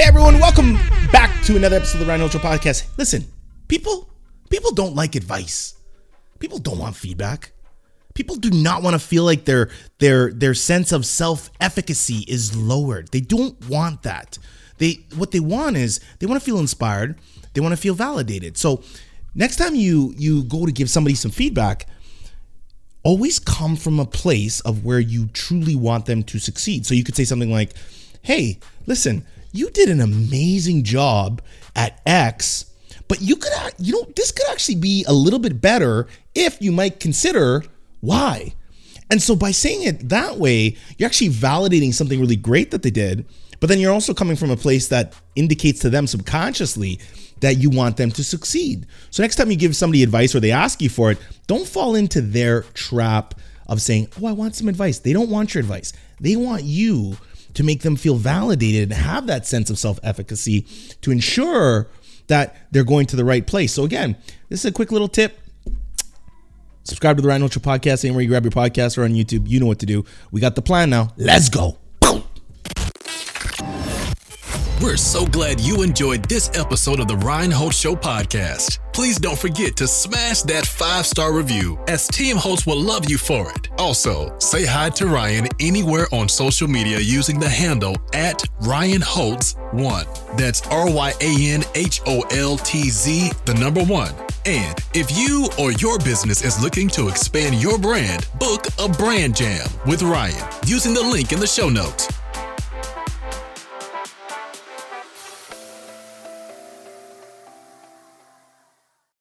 Hey everyone, welcome back to another episode of the Ryan Holtz Podcast. Listen, people, people don't like advice. People don't want feedback. People do not want to feel like their their their sense of self-efficacy is lowered. They don't want that. They what they want is they want to feel inspired. They want to feel validated. So next time you you go to give somebody some feedback, always come from a place of where you truly want them to succeed. So you could say something like, "Hey, listen, you did an amazing job at X, but you could, you know, this could actually be a little bit better if you might consider why. And so by saying it that way, you're actually validating something really great that they did, but then you're also coming from a place that indicates to them subconsciously that you want them to succeed. So next time you give somebody advice or they ask you for it, don't fall into their trap of saying, "Oh, I want some advice." They don't want your advice. They want you to make them feel validated and have that sense of self efficacy to ensure that they're going to the right place. So, again, this is a quick little tip. Subscribe to the Ryan Holtz podcast anywhere you grab your podcast or on YouTube. You know what to do. We got the plan now. Let's go. We're so glad you enjoyed this episode of the Ryan Holtz Show podcast. Please don't forget to smash that five star review, as Team Holtz will love you for it. Also, say hi to Ryan anywhere on social media using the handle at Ryan Holtz1. That's R Y A N H O L T Z, the number one. And if you or your business is looking to expand your brand, book a brand jam with Ryan using the link in the show notes.